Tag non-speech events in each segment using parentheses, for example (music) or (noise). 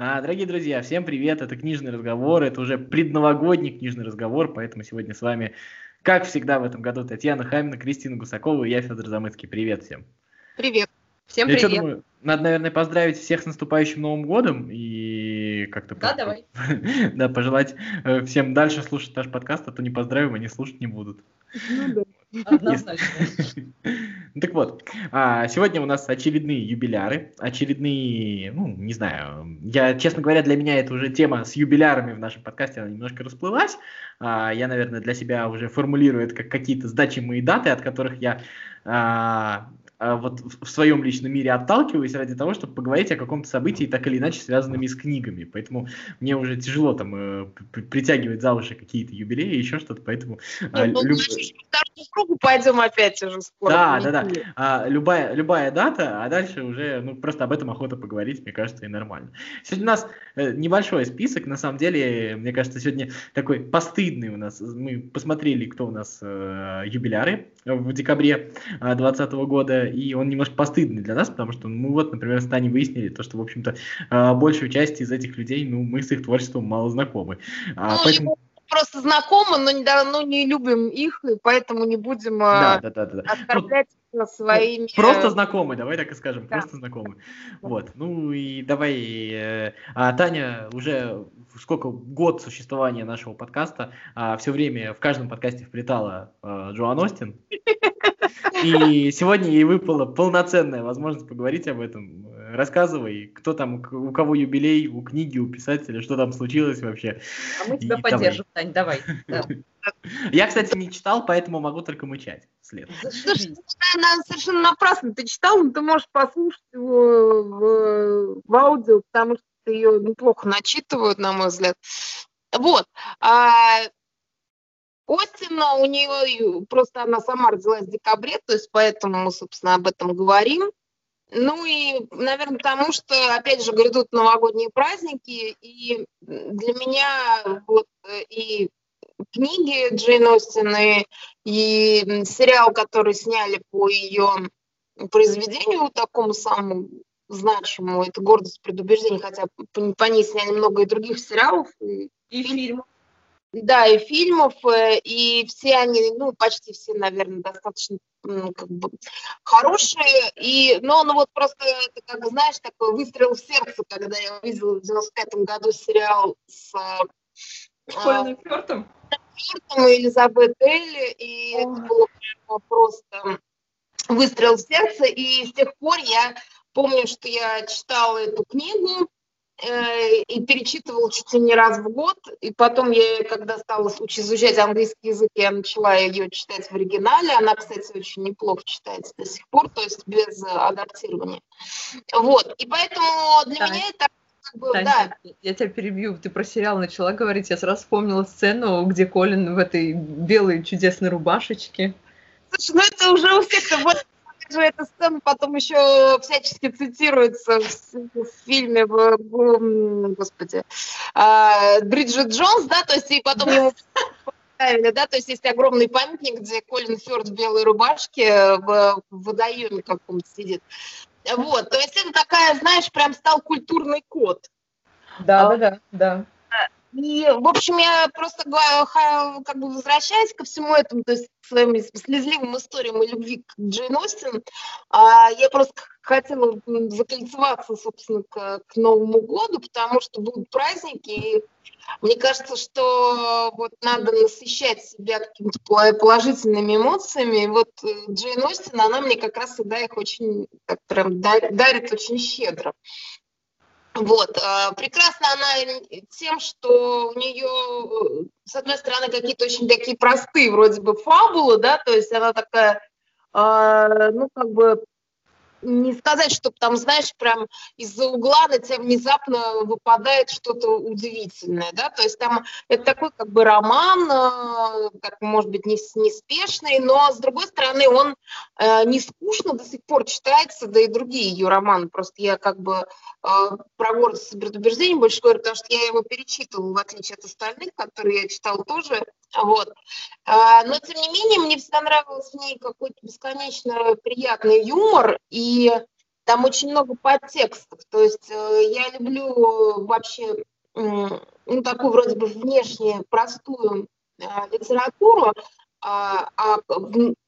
А, дорогие друзья, всем привет, это книжный разговор, это уже предновогодний книжный разговор, поэтому сегодня с вами, как всегда в этом году, Татьяна Хамина, Кристина Гусакова и я, Федор Замыцкий. Привет всем. Привет. Всем я привет. Я думаю, надо, наверное, поздравить всех с наступающим Новым годом и как-то... Да, давай. (laughs) да, пожелать э, всем дальше слушать наш подкаст, а то не поздравим, они слушать не будут. Ну да. Однозначно. (laughs) Так вот, а, сегодня у нас очередные юбиляры, очередные, ну, не знаю, я, честно говоря, для меня это уже тема с юбилярами в нашем подкасте, она немножко расплылась. А, я, наверное, для себя уже формулирую это как какие-то значимые даты, от которых я а, вот в своем личном мире отталкиваюсь ради того, чтобы поговорить о каком-то событии, так или иначе связанными с книгами. Поэтому мне уже тяжело там э, притягивать за уши какие-то юбилеи, еще что-то, поэтому... Э, ну, люб... кругу пойдем опять уже скоро. Да, да, да. А, любая, любая дата, а дальше уже, ну, просто об этом охота поговорить, мне кажется, и нормально. Сегодня у нас э, небольшой список, на самом деле, мне кажется, сегодня такой постыдный у нас. Мы посмотрели, кто у нас э, юбиляры в декабре 2020 года, и он немножко постыдный для нас, потому что мы вот, например, с Таней выяснили то, что, в общем-то, а, большую часть из этих людей, ну, мы с их творчеством мало знакомы. А, ну, поэтому просто знакомы, но не, но не любим их, и поэтому не будем да, да, да, да. оскорблять ну, своими... Просто знакомы, давай так и скажем, да. просто знакомы. Вот, ну и давай, э, а, Таня уже сколько год существования нашего подкаста, а, все время в каждом подкасте вплетала а, Джоан Остин. (laughs) И сегодня ей выпала полноценная возможность поговорить об этом. Рассказывай, кто там, у кого юбилей, у книги, у писателя, что там случилось вообще. А мы тебя и поддержим. Тань, давай. (laughs) Я, кстати, не читал, поэтому могу только мычать вслед. Слушай, совершенно напрасно ты читал, но ты можешь послушать его в, в аудио, потому что ее неплохо начитывают, на мой взгляд. Вот. А Остина, у нее просто она сама родилась в декабре, то есть поэтому мы, собственно, об этом говорим. Ну и, наверное, потому что, опять же, грядут новогодние праздники, и для меня вот и книги Джейн Остин, и, сериал, который сняли по ее произведению, такому самому значимому, это «Гордость предубеждений», хотя по, по ней сняли много и других сериалов. И, и фильмов. Да, и фильмов, э, и все они, ну, почти все, наверное, достаточно как бы хорошие. И, но ну вот просто, это, как бы, знаешь, такой выстрел в сердце, когда я увидела в 95 году сериал с... Школьным а, фёртом? Фёртом и Элизабет Элли, и О. это было просто выстрел в сердце. И с тех пор я помню, что я читала эту книгу, Э, и перечитывала чуть ли не раз в год. И потом я, когда стала изучать английский язык, я начала ее читать в оригинале. Она, кстати, очень неплохо читается до сих пор, то есть без адаптирования. Вот. И поэтому для да. меня это как бы, да. я тебя перебью, ты про сериал начала говорить, я сразу вспомнила сцену, где Колин в этой белой чудесной рубашечке. Слушай, ну это уже у всех, вот же эта сцена потом еще всячески цитируется в, в фильме, в, в, господи, э, Бриджит Джонс, да, то есть и потом ему поставили, да, то есть есть огромный памятник, где Колин Фёрд в белой рубашке в, в водоеме каком-то сидит. Вот, то есть это такая, знаешь, прям стал культурный код. Да, а, да, да, да. И, в общем, я просто как бы возвращаясь ко всему этому, то есть к своим слезливым историям и любви к Джейн Остин, а, я просто хотела закольцеваться, собственно, к, к Новому году, потому что будут праздники, и мне кажется, что вот надо насыщать себя какими-то положительными эмоциями. И вот э, Джейн Остин, она мне как раз всегда их очень, так прям дарит очень щедро. Вот. А, прекрасна она тем, что у нее, с одной стороны, какие-то очень такие простые вроде бы фабулы, да, то есть она такая, а, ну, как бы не сказать, что там, знаешь, прям из-за угла на тебя внезапно выпадает что-то удивительное, да, то есть там это такой как бы роман, э, как может быть, неспешный, но с другой стороны он э, не скучно до сих пор читается, да и другие ее романы, просто я как бы э, про гордость и предубеждение больше говорю, потому что я его перечитывала, в отличие от остальных, которые я читала тоже, вот. А, но, тем не менее, мне всегда нравился в ней какой-то бесконечно приятный юмор, и там очень много подтекстов. То есть э, я люблю вообще ну, такую вроде бы внешне простую литературу, а, а,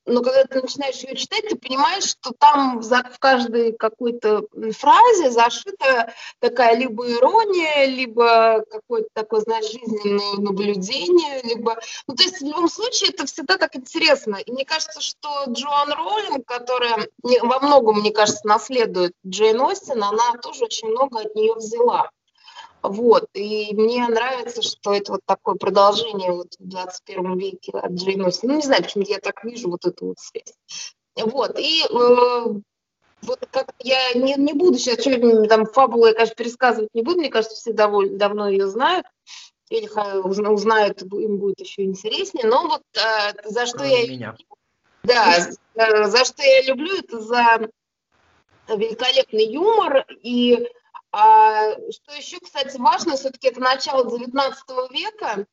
но когда ты начинаешь ее читать, ты понимаешь, что там за, в каждой какой-то фразе зашита такая либо ирония, либо какое-то такое, знаешь, жизненное наблюдение, либо... Ну, то есть в любом случае это всегда так интересно. И мне кажется, что Джоан Роллинг, которая во многом, мне кажется, наследует Джейн Остин, она тоже очень много от нее взяла. Вот, и мне нравится, что это вот такое продолжение вот в 21 веке от Джейн Остин. Ну, не знаю, почему я так вижу вот эту вот связь. Вот, и э, вот как я не, не буду сейчас, что там фабулу я, конечно, пересказывать не буду, мне кажется, все довольно давно ее знают, или узнают, им будет еще интереснее, но вот э, за что я... Меня. Да, э, за что я люблю, это за великолепный юмор и а, что еще, кстати, важно, все-таки это начало XIX века,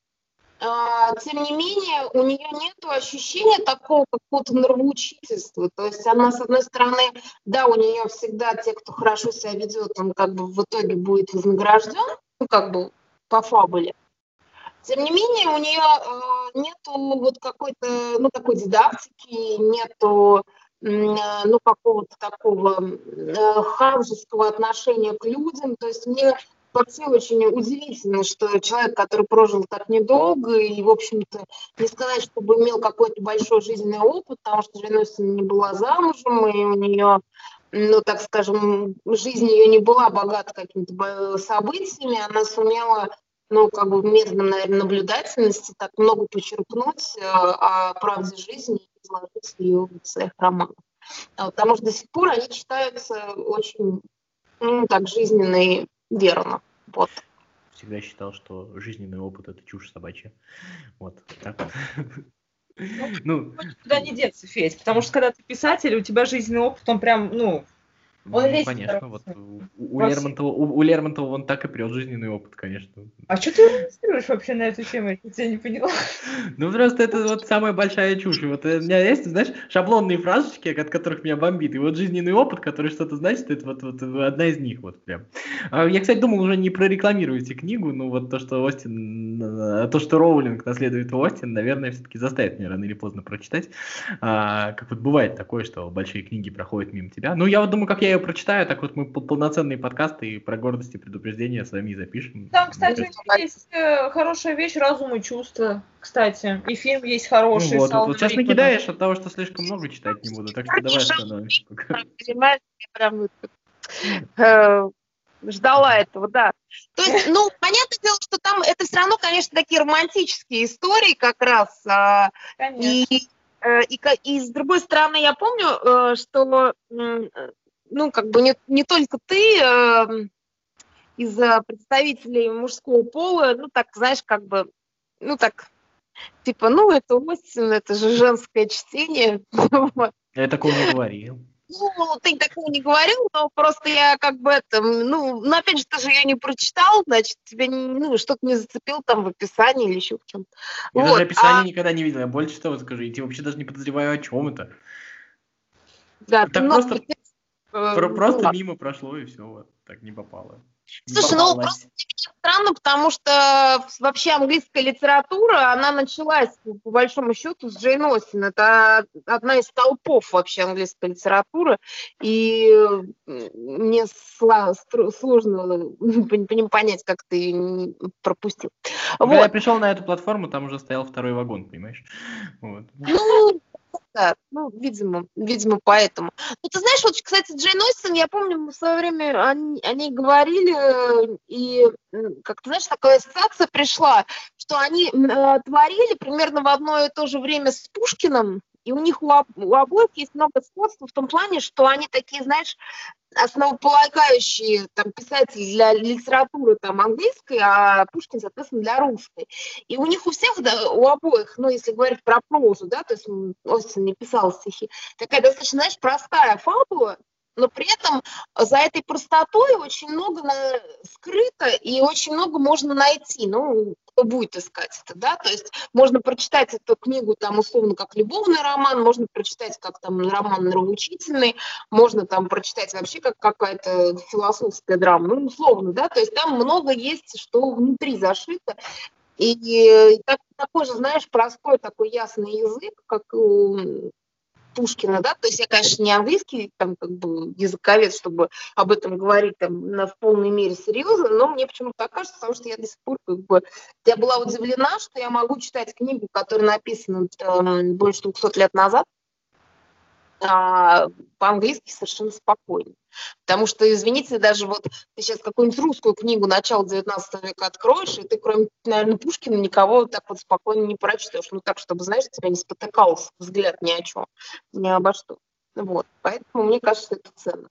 а, тем не менее, у нее нет ощущения такого какого-то нравоучительства. То есть она, с одной стороны, да, у нее всегда те, кто хорошо себя ведет, он как бы в итоге будет вознагражден, ну, как бы по фабуле. Тем не менее, у нее э, нету вот какой-то, ну, такой дидактики, нету ну, какого-то такого э, ханжеского отношения к людям. То есть мне вообще очень удивительно, что человек, который прожил так недолго и, в общем-то, не сказать, чтобы имел какой-то большой жизненный опыт, потому что Жена не была замужем, и у нее ну, так скажем, жизнь ее не была богата какими-то событиями, она сумела, ну, как бы методом, наверное, наблюдательности так много почерпнуть э, о правде жизни изложить ее в своих романах. А, потому что до сих пор они читаются очень, ну, так, жизненно и верно. Вот. Всегда считал, что жизненный опыт – это чушь собачья. Вот, так. Ну, ну, не деться, Федь, потому что когда ты писатель, у тебя жизненный опыт, он прям, ну, он ну, конечно, вот у, у, Лермонтова, у, у Лермонтова он так и прет жизненный опыт, конечно. А что ты рассказываешь вообще на эту тему? Я тебя не поняла. (laughs) Ну, просто это вот самая большая чушь. Вот у меня есть, знаешь, шаблонные фразочки, от которых меня бомбит. И вот жизненный опыт, который что-то значит, это вот, вот одна из них вот прям. А я, кстати, думал уже не прорекламируйте книгу, но вот то, что Остин, э, то, что Роулинг наследует Остин, наверное, все-таки заставит меня рано или поздно прочитать. А, как вот бывает такое, что большие книги проходят мимо тебя. Ну, я вот думаю, как я ее прочитаю, так вот мы полноценные подкасты и про гордость и предупреждение с вами запишем. Там, кстати, есть э, хорошая вещь «Разум и чувства», кстати. И фильм есть хороший. Ну, вот, вот, вот сейчас накидаешь от того, что слишком много читать не буду, так что давай остановимся. (laughs) Понимаешь, я прям э, ждала этого, да. То есть, ну, понятное дело, что там это все равно, конечно, такие романтические истории как раз. А, конечно. И э, и, и с другой стороны, я помню, что ну, как бы не, не только ты э, из представителей мужского пола, ну, так, знаешь, как бы, ну, так, типа, ну, это Остин, это же женское чтение. (laughs) Я такого не говорил. Ну, ты такого не говорил, но просто я как бы это, ну, ну опять же, ты же ее не прочитал, значит, тебя, ну, что-то не зацепил там в описании или еще в чем-то. Я вот, даже описание а... никогда не видел, я больше того скажу, я тебе вообще даже не подозреваю, о чем это. Да, так просто... Про- просто ну, мимо прошло и все, вот так не попало. Слушай, ну просто странно, потому что вообще английская литература, она началась, по большому счету, с Джейн Остин. Это одна из столпов вообще английской литературы. И мне сложно (laughs) понять, как ты пропустил. Когда вот. я пришел на эту платформу, там уже стоял второй вагон, понимаешь? Вот. Ну, да, ну, видимо, видимо, поэтому. Ну, ты знаешь, вот, кстати, Джейн Остин, я помню, мы в свое время они, они говорили, и, как ты знаешь, такая ассоциация пришла, что они э, творили примерно в одно и то же время с Пушкиным, и у них у, у обоих есть много сходства в том плане, что они такие, знаешь, основополагающие там, писатели для литературы там, английской, а Пушкин, соответственно, для русской. И у них у всех, да, у обоих, ну, если говорить про прозу, да, то есть Остин не писал стихи, такая достаточно, знаешь, простая фабула, но при этом за этой простотой очень много на... скрыто и очень много можно найти. Ну, кто будет искать это, да, то есть можно прочитать эту книгу там условно как любовный роман, можно прочитать как там роман нравоучительный, можно там прочитать вообще как какая-то философская драма, ну, условно, да, то есть там много есть, что внутри зашито, и так, такой же, знаешь, простой такой ясный язык, как Пушкина, да, то есть я, конечно, не английский там как бы языковед, чтобы об этом говорить там на, в полной мере серьезно, но мне почему-то так кажется, потому что я до сих пор как бы, я была удивлена, что я могу читать книгу, которая написана там, больше 200 лет назад, а, по-английски совершенно спокойно. Потому что, извините, даже вот ты сейчас какую-нибудь русскую книгу начала 19 века откроешь, и ты, кроме, наверное, Пушкина, никого так вот спокойно не прочтешь. Ну, так, чтобы, знаешь, тебя не спотыкался взгляд ни о чем, ни обо что. Вот. Поэтому мне кажется, это ценно.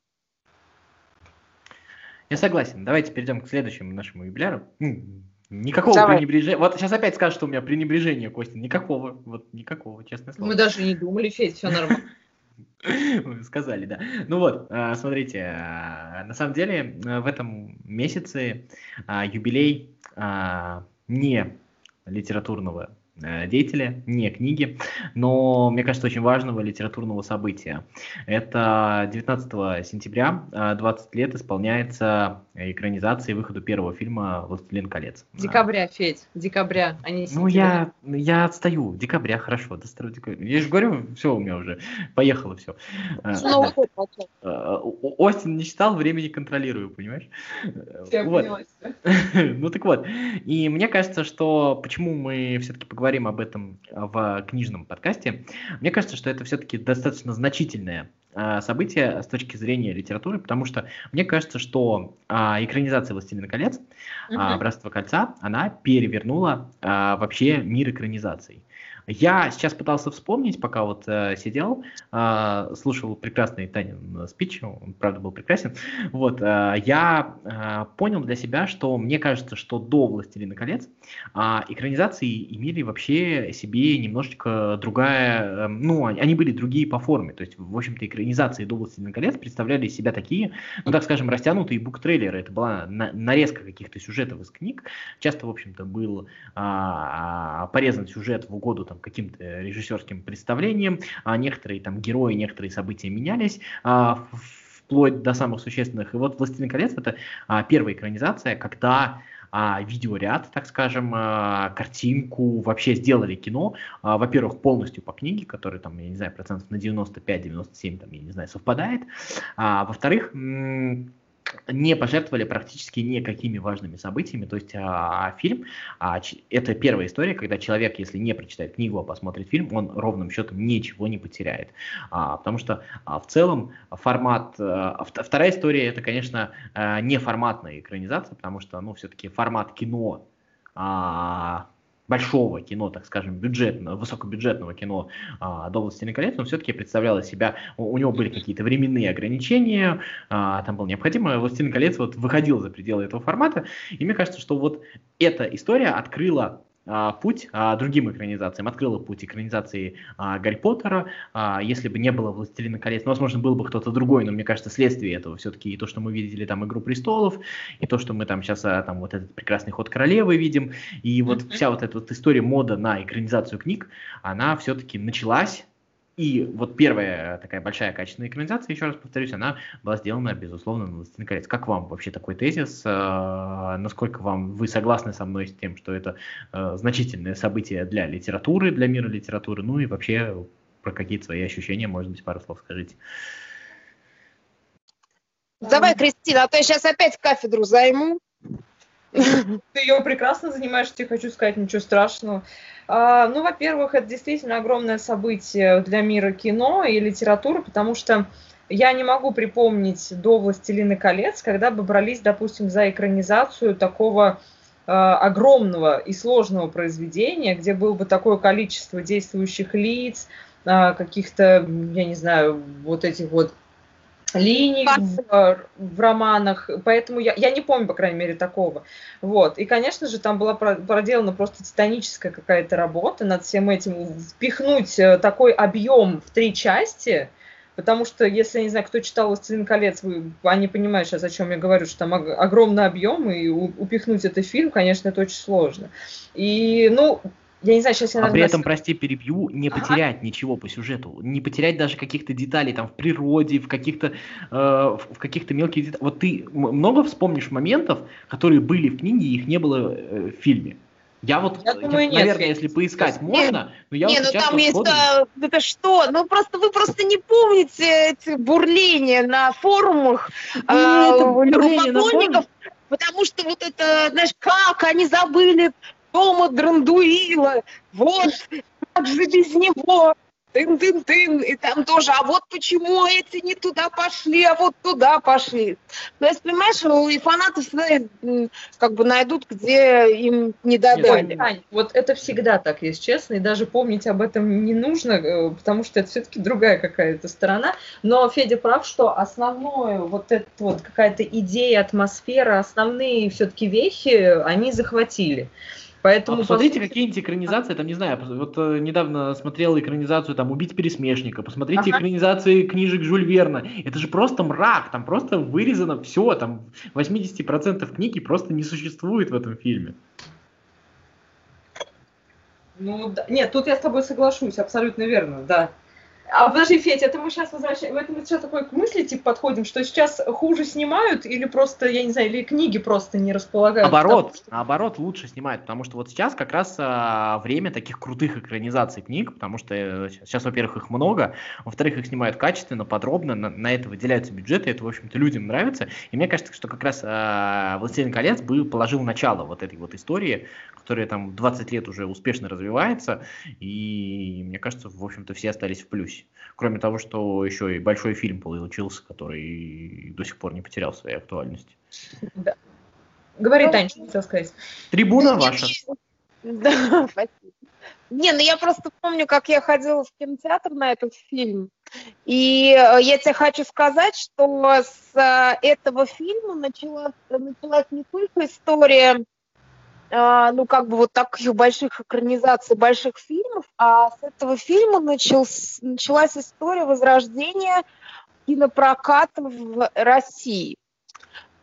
Я согласен. Давайте перейдем к следующему нашему юбиляру. Никакого Давай. пренебрежения. Вот сейчас опять скажут, что у меня пренебрежение, Костя. Никакого. Вот никакого, честное слово. Мы даже не думали, Федь, все нормально. (laughs) Сказали, да. Ну вот, а, смотрите, а, на самом деле а, в этом месяце юбилей не литературного деятеля, не книги, но, мне кажется, очень важного литературного события. Это 19 сентября, 20 лет исполняется экранизации выходу первого фильма «Властелин колец». Декабря, Федь, декабря, а не Ну, я, я отстаю. Декабря, хорошо, до Я же говорю, все у меня уже, поехало все. Э, э, Остин не читал, времени контролирую, понимаешь? Вот. (laughs) Ну так вот. И мне кажется, что почему мы все-таки поговорим поговорим об этом в книжном подкасте. Мне кажется, что это все-таки достаточно значительное а, событие с точки зрения литературы, потому что мне кажется, что а, экранизация «Властелина колец». «Братство кольца», она перевернула а, вообще мир экранизаций. Я сейчас пытался вспомнить, пока вот э, сидел, э, слушал прекрасный Танин спич, он правда был прекрасен. Вот, э, я э, понял для себя, что мне кажется, что до «Властелина колец» э, экранизации имели вообще себе немножечко другая, э, ну, они были другие по форме. То есть, в общем-то, экранизации до «Властелина колец» представляли себя такие, ну, так скажем, растянутые буктрейлеры. Это была на, нарезка каких-то сюжетов из книг. Часто, в общем-то, был э, порезан сюжет в угоду там, там, каким-то режиссерским представлением, а некоторые там герои, некоторые события менялись, а, вплоть до самых существенных. И вот «Властелин колец» — это а, первая экранизация, когда а, видеоряд, так скажем, а, картинку, вообще сделали кино, а, во-первых, полностью по книге, который там, я не знаю, процентов на 95-97, там, я не знаю, совпадает, а, во-вторых, не пожертвовали практически никакими важными событиями. То есть а, фильм, а, это первая история, когда человек, если не прочитает книгу, а посмотрит фильм, он ровным счетом ничего не потеряет. А, потому что а, в целом формат... А, вторая история, это, конечно, а, не форматная экранизация, потому что, ну, все-таки формат кино а, большого кино, так скажем, бюджетного, высокобюджетного кино а, до «Властелина колец», он все-таки представлял из себя, у, у него были какие-то временные ограничения, а, там было необходимо, «Властелин колец» вот выходил за пределы этого формата, и мне кажется, что вот эта история открыла путь а, другим экранизациям, открыла путь экранизации а, Гарри Поттера. А, если бы не было «Властелина колец», ну, возможно, был бы кто-то другой, но мне кажется, следствие этого все-таки и то, что мы видели там «Игру престолов», и то, что мы там сейчас а, там вот этот прекрасный ход королевы видим, и вот вся вот эта вот история мода на экранизацию книг, она все-таки началась и вот первая такая большая качественная экранизация, еще раз повторюсь, она была сделана, безусловно, на «Властелин колец». Как вам вообще такой тезис? Э, насколько вам вы согласны со мной с тем, что это э, значительное событие для литературы, для мира литературы? Ну и вообще про какие-то свои ощущения, может быть, пару слов скажите. Давай, Кристина, а то я сейчас опять кафедру займу. (laughs) Ты ее прекрасно занимаешь, тебе хочу сказать, ничего страшного. А, ну, во-первых, это действительно огромное событие для мира кино и литературы, потому что я не могу припомнить до «Властелина колец», когда бы брались, допустим, за экранизацию такого э, огромного и сложного произведения, где было бы такое количество действующих лиц, э, каких-то, я не знаю, вот этих вот линий в, в романах, поэтому я, я не помню, по крайней мере, такого. Вот. И, конечно же, там была проделана просто титаническая какая-то работа над всем этим. Впихнуть э, такой объем в три части, потому что, если, я не знаю, кто читал «Властелин колец», вы, они понимают сейчас, о чем я говорю, что там огромный объем, и упихнуть этот фильм, конечно, это очень сложно. И, ну, я не знаю, сейчас я... А при этом, прости, перебью, не потерять ага. ничего по сюжету, не потерять даже каких-то деталей там в природе, в каких-то э, в каких-то мелких деталях. Вот ты много вспомнишь моментов, которые были в книге, и их не было э, в фильме. Я вот, я думаю, я, нет, наверное, если поискать нет, можно, но я не, вот ну там есть, а, это что? Ну просто вы просто не помните эти бурления на форумах ну, а, рукополников, потому что вот это, знаешь, как они забыли Тома Драндуила, вот, как же без него, тын-тын-тын, и там тоже, а вот почему эти не туда пошли, а вот туда пошли. То есть, понимаешь, и фанаты всегда как бы найдут, где им не додали. Нет, Ань, вот это всегда так, если честно, и даже помнить об этом не нужно, э, потому что это все-таки другая какая-то сторона. Но Федя прав, что основное, вот это вот какая-то идея, атмосфера, основные все-таки вещи, они захватили. Поэтому, а посмотрите по... какие-нибудь экранизации, там, не знаю, вот э, недавно смотрел экранизацию, там, «Убить пересмешника», посмотрите ага. экранизации книжек Жюль Верна, это же просто мрак, там просто вырезано все, там 80% книги просто не существует в этом фильме. Ну, да. нет, тут я с тобой соглашусь, абсолютно верно, да. А подожди, Федь, это мы сейчас возвращаем, это мы сейчас такой к мысли типа подходим, что сейчас хуже снимают или просто, я не знаю, или книги просто не располагают? Наоборот, что... наоборот, лучше снимают, потому что вот сейчас как раз а, время таких крутых экранизаций книг, потому что э, сейчас, во-первых, их много, во-вторых, их снимают качественно, подробно, на, на это выделяются бюджеты, это, в общем-то, людям нравится, и мне кажется, что как раз а, «Властелин колец» бы положил начало вот этой вот истории, которая там 20 лет уже успешно развивается, и мне кажется, в общем-то, все остались в плюсе. Кроме того, что еще и большой фильм получился, который до сих пор не потерял своей актуальности. Да. Говори, Таня, что хотел сказать. Трибуна ваша. (laughs) Да, спасибо. Не, ну я просто помню, как я ходила в кинотеатр на этот фильм. И э, я тебе хочу сказать, что с э, этого фильма началась, началась не только история ну, как бы вот таких больших экранизаций, больших фильмов, а с этого фильма началась, началась история возрождения кинопроката в России.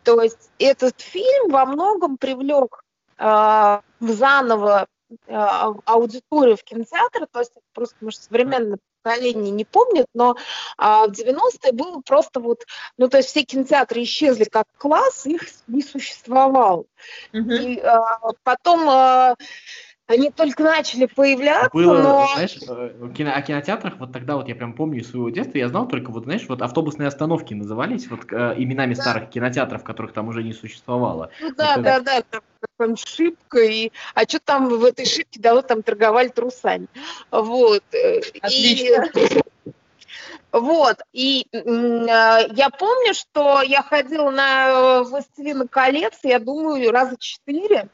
То есть этот фильм во многом привлек э, заново э, аудиторию в кинотеатр, то есть просто, может, современное поколение не помнит, но а, в 90-е было просто вот, ну, то есть все кинотеатры исчезли как класс, их не существовало. Mm-hmm. И а, потом а, они только начали появляться, Было, но... знаешь, э, кино, о кинотеатрах, вот тогда вот я прям помню из своего детства, я знал только вот, знаешь, вот автобусные остановки назывались вот э, именами да. старых кинотеатров, которых там уже не существовало. Ну да, вот да, да, там, там шибка, и... а что там в этой шибке, да, вот там торговали трусами. Вот. Э, Отлично. И... Вот, и э, я помню, что я ходила на «Властелина колец», я думаю, раза четыре,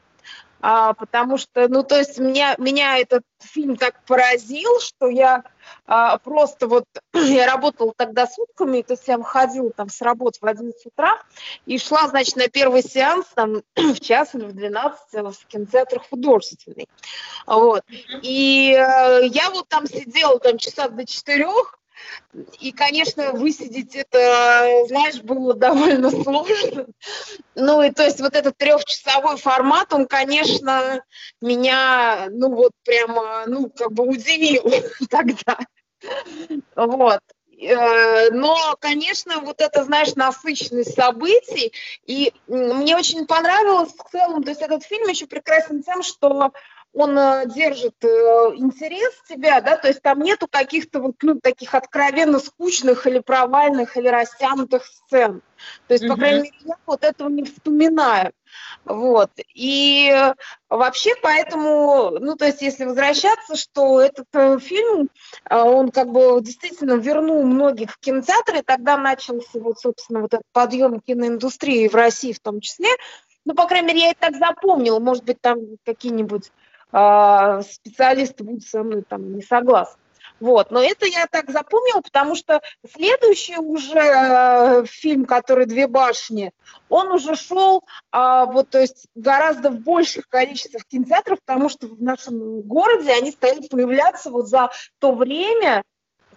а, потому что, ну, то есть меня, меня этот фильм так поразил, что я а, просто вот, (clears throat) я работала тогда сутками, то есть я выходила там с работы в 11 утра и шла, значит, на первый сеанс там (clears throat) в час или в 12 в кинотеатр художественный. Вот. И э, я вот там сидела там часа до четырех, и, конечно, высидеть это, знаешь, было довольно (laughs) сложно. Ну, и то есть вот этот трехчасовой формат, он, конечно, меня, ну, вот прямо, ну, как бы удивил (laughs) тогда. Вот. Э, но, конечно, вот это, знаешь, насыщенность событий, и мне очень понравилось в целом, то есть этот фильм еще прекрасен тем, что он э, держит э, интерес тебя, да, то есть там нету каких-то вот, ну, таких откровенно скучных или провальных или растянутых сцен. То есть, mm-hmm. по крайней мере, я вот этого не вспоминаю. Вот. И вообще поэтому, ну, то есть, если возвращаться, что этот э, фильм, он как бы действительно вернул многих в кинотеатры, тогда начался вот, собственно, вот этот подъем киноиндустрии в России в том числе, ну, по крайней мере, я это так запомнила, может быть, там какие-нибудь а, специалисты будут со мной там не согласны. Вот, но это я так запомнила, потому что следующий уже э, фильм, который «Две башни», он уже шел, э, вот, то есть гораздо в больших количествах кинотеатров, потому что в нашем городе они стали появляться вот за то время,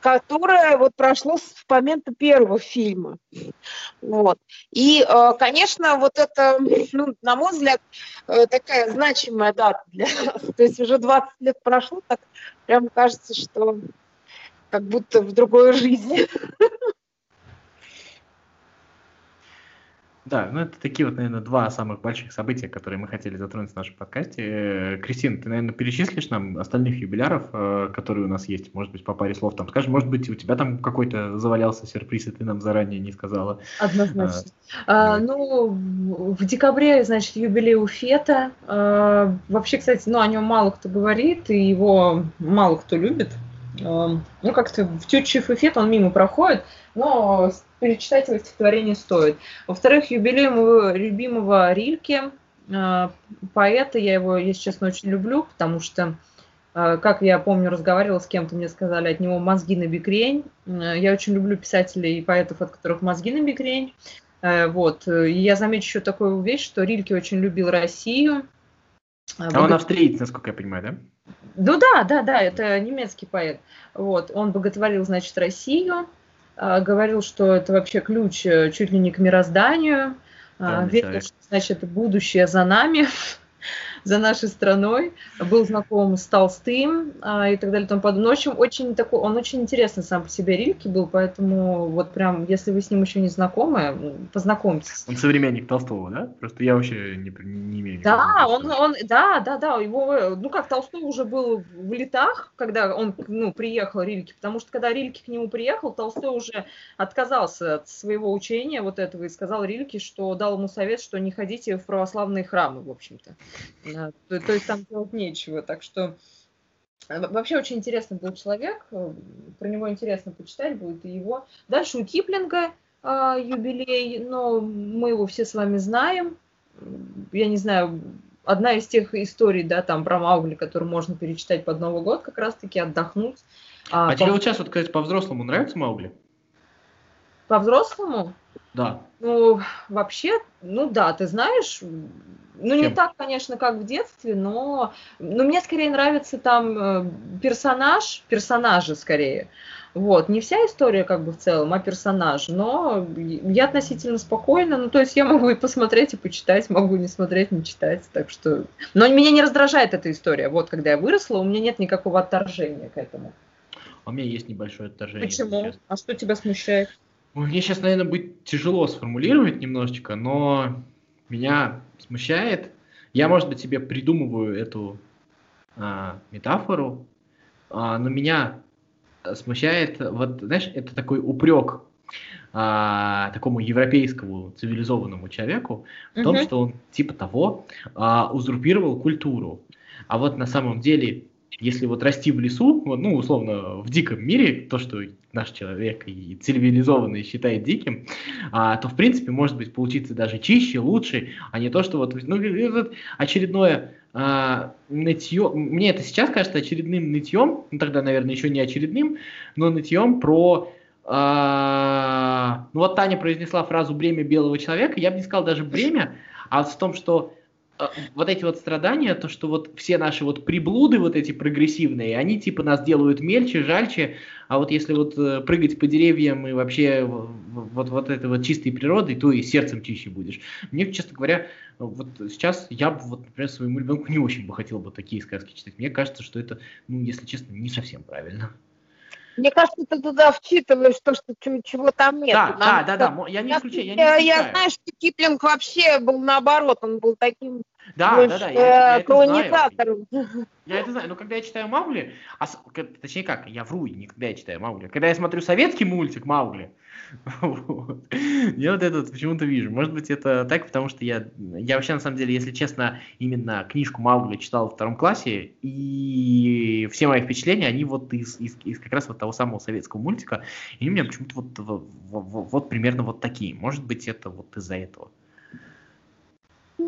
которое вот прошло с момента первого фильма. Вот. И, конечно, вот это, ну, на мой взгляд, такая значимая дата для нас. То есть уже 20 лет прошло, так прям кажется, что как будто в другой жизни. Да, ну это такие вот, наверное, два самых больших события, которые мы хотели затронуть в нашем подкасте. Э, Кристина, ты, наверное, перечислишь нам остальных юбиляров, э, которые у нас есть, может быть, по паре слов там скажешь, может быть, у тебя там какой-то завалялся сюрприз, и ты нам заранее не сказала. Однозначно. А, а, ну, в декабре, значит, юбилей у Фета. А, вообще, кстати, ну, о нем мало кто говорит, и его мало кто любит. А, ну, как-то в Тютчев и Фет он мимо проходит, но перечитать его стихотворение стоит. Во-вторых, юбилей моего любимого Рильке, э, поэта, я его, если честно, очень люблю, потому что, э, как я помню, разговаривала с кем-то, мне сказали от него мозги на бикрень. Э, я очень люблю писателей и поэтов, от которых мозги на бикрень. Вот. И я замечу еще такую вещь, что Рильке очень любил Россию. А Богот... он австриец, насколько я понимаю, да? Ну да, да, да, это немецкий поэт. Вот. Он боготворил, значит, Россию, а, говорил, что это вообще ключ э, чуть ли не к мирозданию, а, верил, что, значит, будущее за нами. За нашей страной, был знаком с Толстым а, и так далее. Тому подобное. Но, в общем, очень такой, он очень интересный сам по себе Рильке был, поэтому вот прям, если вы с ним еще не знакомы, познакомьтесь. Он современник Толстого, да? Просто я вообще не, не имею. Да, он, он, да, да, да, его, ну как Толстой уже был в летах, когда он, ну, приехал Рильке, потому что когда Рильке к нему приехал, Толстой уже отказался от своего учения вот этого и сказал Рильке, что дал ему совет, что не ходите в православные храмы, в общем-то. То, то есть там делать нечего. Так что э, Вообще очень интересный был человек, э, про него интересно почитать будет и его. Дальше у Киплинга э, юбилей, но мы его все с вами знаем. Я не знаю, одна из тех историй, да, там про Маугли, которую можно перечитать под Новый год, как раз-таки отдохнуть. А, а по... тебе вот сейчас, вот, кстати, по-взрослому нравится Маугли? По-взрослому? Да. Ну, вообще, ну да, ты знаешь, ну не так, конечно, как в детстве, но, но мне скорее нравится там э, персонаж, персонажи скорее. Вот, не вся история как бы в целом, а персонаж, но я относительно спокойна, ну то есть я могу и посмотреть, и почитать, могу не смотреть, не читать, так что... Но меня не раздражает эта история, вот когда я выросла, у меня нет никакого отторжения к этому. А у меня есть небольшое отторжение. Почему? А что тебя смущает? Мне сейчас, наверное, будет тяжело сформулировать немножечко, но меня смущает. Я, может быть, себе придумываю эту а, метафору, а, но меня смущает, вот, знаешь, это такой упрек а, такому европейскому цивилизованному человеку в том, что он типа того а, узурпировал культуру. А вот на самом деле если вот расти в лесу, вот, ну, условно, в диком мире, то, что наш человек и цивилизованный считает диким, а, то, в принципе, может быть, получиться даже чище, лучше, а не то, что вот, ну, вот очередное а, нытье, мне это сейчас кажется очередным нытьем, ну, тогда, наверное, еще не очередным, но нытьем про а, ну вот Таня произнесла фразу «бремя белого человека», я бы не сказал даже «бремя», а в том, что вот эти вот страдания, то, что вот все наши вот приблуды вот эти прогрессивные, они типа нас делают мельче, жальче, а вот если вот э, прыгать по деревьям и вообще вот, вот этой вот чистой природой, то и сердцем чище будешь. Мне, честно говоря, вот сейчас я бы, вот, например, своему ребенку не очень бы хотел бы такие сказки читать. Мне кажется, что это, ну, если честно, не совсем правильно. Мне кажется, ты туда вчитываешь то, что чего там нет. Да, да, да, да, я не исключаю. Я, не исключаю. я знаю, что Киплинг вообще был наоборот, он был таким да, да, да, я, я это колонизатором. Знаю. Я это знаю, но когда я читаю Маугли, а, точнее как, я вру, никогда я читаю Маугли. Когда я смотрю советский мультик Маугли, (laughs) вот. Я вот этот почему-то вижу. Может быть, это так, потому что я, я вообще, на самом деле, если честно, именно книжку Маугли читал во втором классе, и все мои впечатления, они вот из, из, из как раз вот того самого советского мультика, и у меня почему-то вот, вот, вот, вот примерно вот такие. Может быть, это вот из-за этого.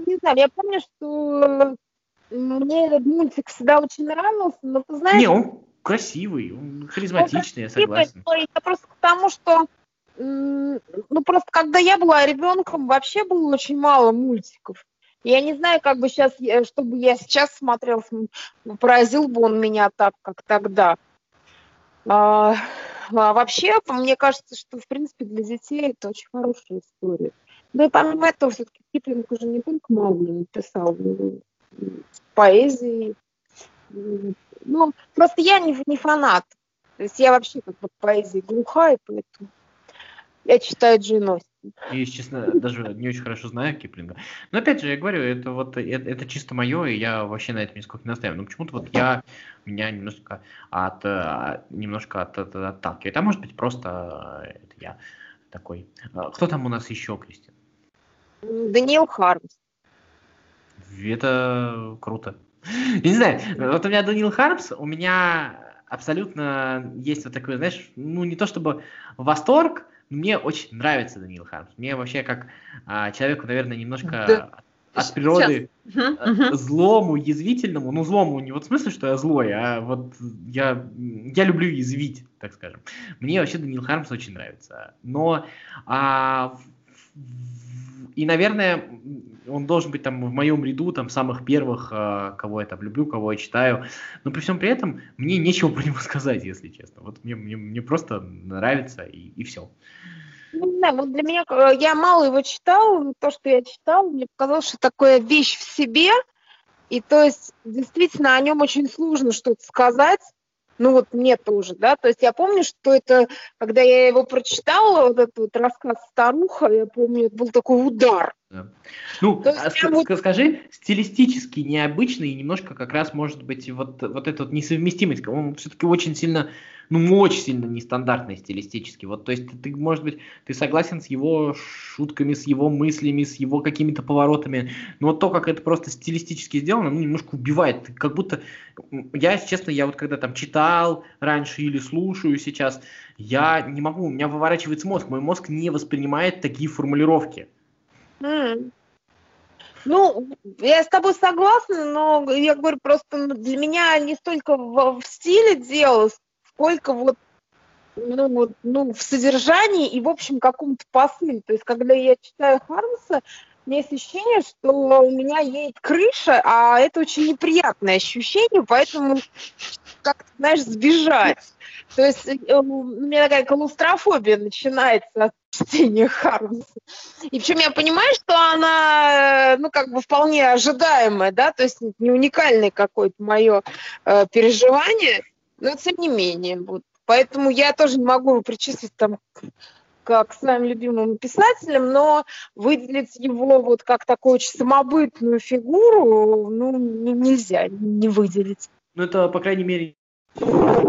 Не знаю, я помню, что мне этот мультик всегда очень нравился, но ты знаешь... Не, он красивый, он харизматичный, я согласен. Я просто к тому, что ну, просто когда я была ребенком, вообще было очень мало мультиков. Я не знаю, как бы сейчас, чтобы я сейчас смотрел, поразил бы он меня так, как тогда. А, А вообще, мне кажется, что, в принципе, для детей это очень хорошая история. Ну и помимо этого, все-таки Киплинг уже не только Маугли писал, но поэзии. Ну, просто я не, не фанат. То есть я вообще как бы поэзии глухая, поэтому я читаю Джейн Остин. Если честно, даже не очень хорошо знаю Киплинга. Но опять же, я говорю, это вот это, это чисто мое, и я вообще на этом нисколько не настаиваю. Но почему-то вот я меня немножко от немножко от, от, отталкивает. А может быть, просто это я такой. Кто там у нас еще, Кристин? Даниил Хармс. Это круто. Я не знаю, вот у меня Даниил Хармс, у меня абсолютно есть вот такой, знаешь, ну не то чтобы восторг, мне очень нравится Даниил Хармс. Мне вообще как а, человеку, наверное, немножко да. от природы Сейчас. Злому, язвительному. Ну, злому не вот в смысле, что я злой, а вот я, я люблю язвить, так скажем. Мне вообще Даниил Хармс очень нравится. Но а, и, наверное, он должен быть там в моем ряду там самых первых, а, кого я там люблю, кого я читаю. Но при всем при этом мне нечего про него (laughs) сказать, если честно. Вот мне, мне, мне просто нравится и, и все. Ну, не знаю, вот для меня, э, я мало его читал, то, что я читал, мне показалось, что такое вещь в себе, и то есть действительно о нем очень сложно что-то сказать, ну вот мне тоже, да, то есть я помню, что это, когда я его прочитала, вот этот вот рассказ «Старуха», я помню, это был такой удар. Да. Ну, а ск- вот... скажи, стилистически необычный и немножко как раз может быть вот, вот эта вот несовместимость, он все-таки очень сильно ну, очень сильно нестандартный стилистически. Вот, то есть ты, может быть, ты согласен с его шутками, с его мыслями, с его какими-то поворотами, но вот то, как это просто стилистически сделано, ну, немножко убивает. Как будто, я, честно, я вот когда там читал раньше или слушаю сейчас, я не могу, у меня выворачивается мозг, мой мозг не воспринимает такие формулировки. Mm. Ну, я с тобой согласна, но я говорю, просто для меня не столько в, в стиле дело, сколько вот ну, вот, ну, в содержании и, в общем, каком-то посыле. То есть, когда я читаю Хармса, у меня есть ощущение, что у меня есть крыша, а это очень неприятное ощущение, поэтому как знаешь, сбежать. То есть э, у меня такая клаустрофобия начинается от чтения Хармса. И причем я понимаю, что она, э, ну, как бы вполне ожидаемая, да, то есть не уникальное какое-то мое э, переживание – но тем не менее. Вот. Поэтому я тоже не могу причислить там как к своим любимым писателям, но выделить его вот как такую очень самобытную фигуру, ну, нельзя не выделить. Ну, это, по крайней мере,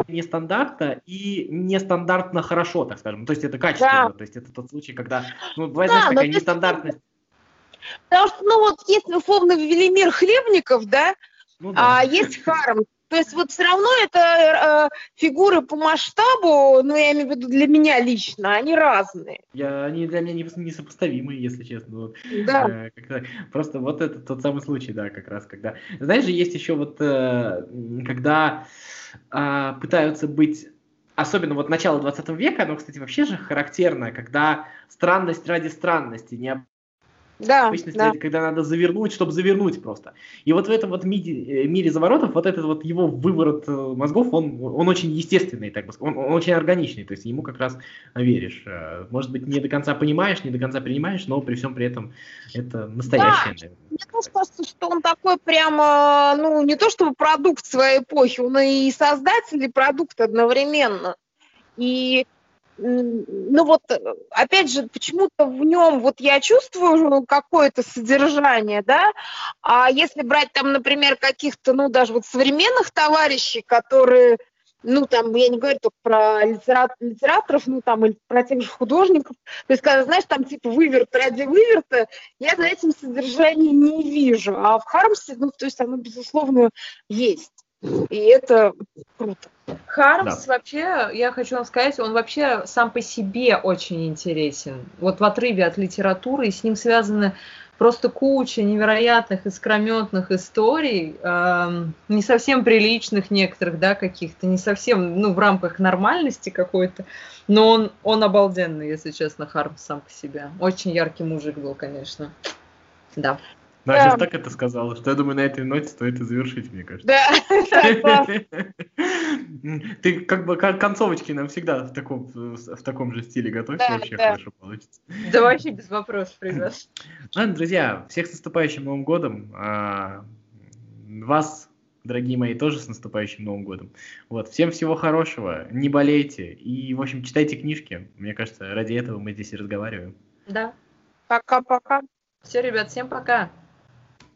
нестандартно и нестандартно хорошо, так скажем. То есть это качественно, да. то есть это тот случай, когда, ну, бывает, да, знаешь, такая нестандартность. Потому что, ну, вот есть условно Велимир Хлебников, да, ну, да. а есть Харм, то есть вот все равно это э, фигуры по масштабу, ну я имею в виду для меня лично, они разные. Я, они для меня несопоставимые, если честно. Да. Э, просто вот это тот самый случай, да, как раз когда. Знаешь же, есть еще вот, э, когда э, пытаются быть особенно вот начало 20 века, оно, кстати, вообще же характерно, когда странность ради странности, не да, Обычно, да. когда надо завернуть, чтобы завернуть просто. И вот в этом вот мире, э, мире заворотов, вот этот вот его выворот э, мозгов, он, он очень естественный, так бы он, он очень органичный, то есть ему как раз веришь. Э, может быть, не до конца понимаешь, не до конца принимаешь, но при всем при этом это настоящее. Да, мне тоже кажется, что он такой прямо, ну, не то чтобы продукт своей эпохи, он и создатель, и продукт одновременно. И ну вот, опять же, почему-то в нем вот я чувствую какое-то содержание, да, а если брать там, например, каких-то, ну, даже вот современных товарищей, которые, ну, там, я не говорю только про литераторов, ну, там, или про тех же художников, то есть, когда, знаешь, там, типа, выверт ради выверта, я за этим содержание не вижу, а в Хармсе, ну, то есть, оно, безусловно, есть. И это круто. Хармс да. вообще, я хочу вам сказать, он вообще сам по себе очень интересен. Вот в отрыве от литературы, и с ним связаны просто куча невероятных искрометных историй, э, не совсем приличных некоторых, да, каких-то, не совсем, ну, в рамках нормальности какой-то, но он, он обалденный, если честно, Хармс сам по себе. Очень яркий мужик был, конечно. Да. Да, да. сейчас так это сказала, что я думаю, на этой ноте стоит и завершить, мне кажется. Да, (laughs) (laughs) Ты как бы концовочки нам всегда в таком, в таком же стиле готовь, да, вообще да. хорошо получится. Да вообще без вопросов, ребят. (laughs) Ладно, друзья, всех с наступающим Новым годом. А, вас, дорогие мои, тоже с наступающим Новым годом. Вот, всем всего хорошего, не болейте и, в общем, читайте книжки. Мне кажется, ради этого мы здесь и разговариваем. Да. Пока-пока. Все, ребят, всем пока.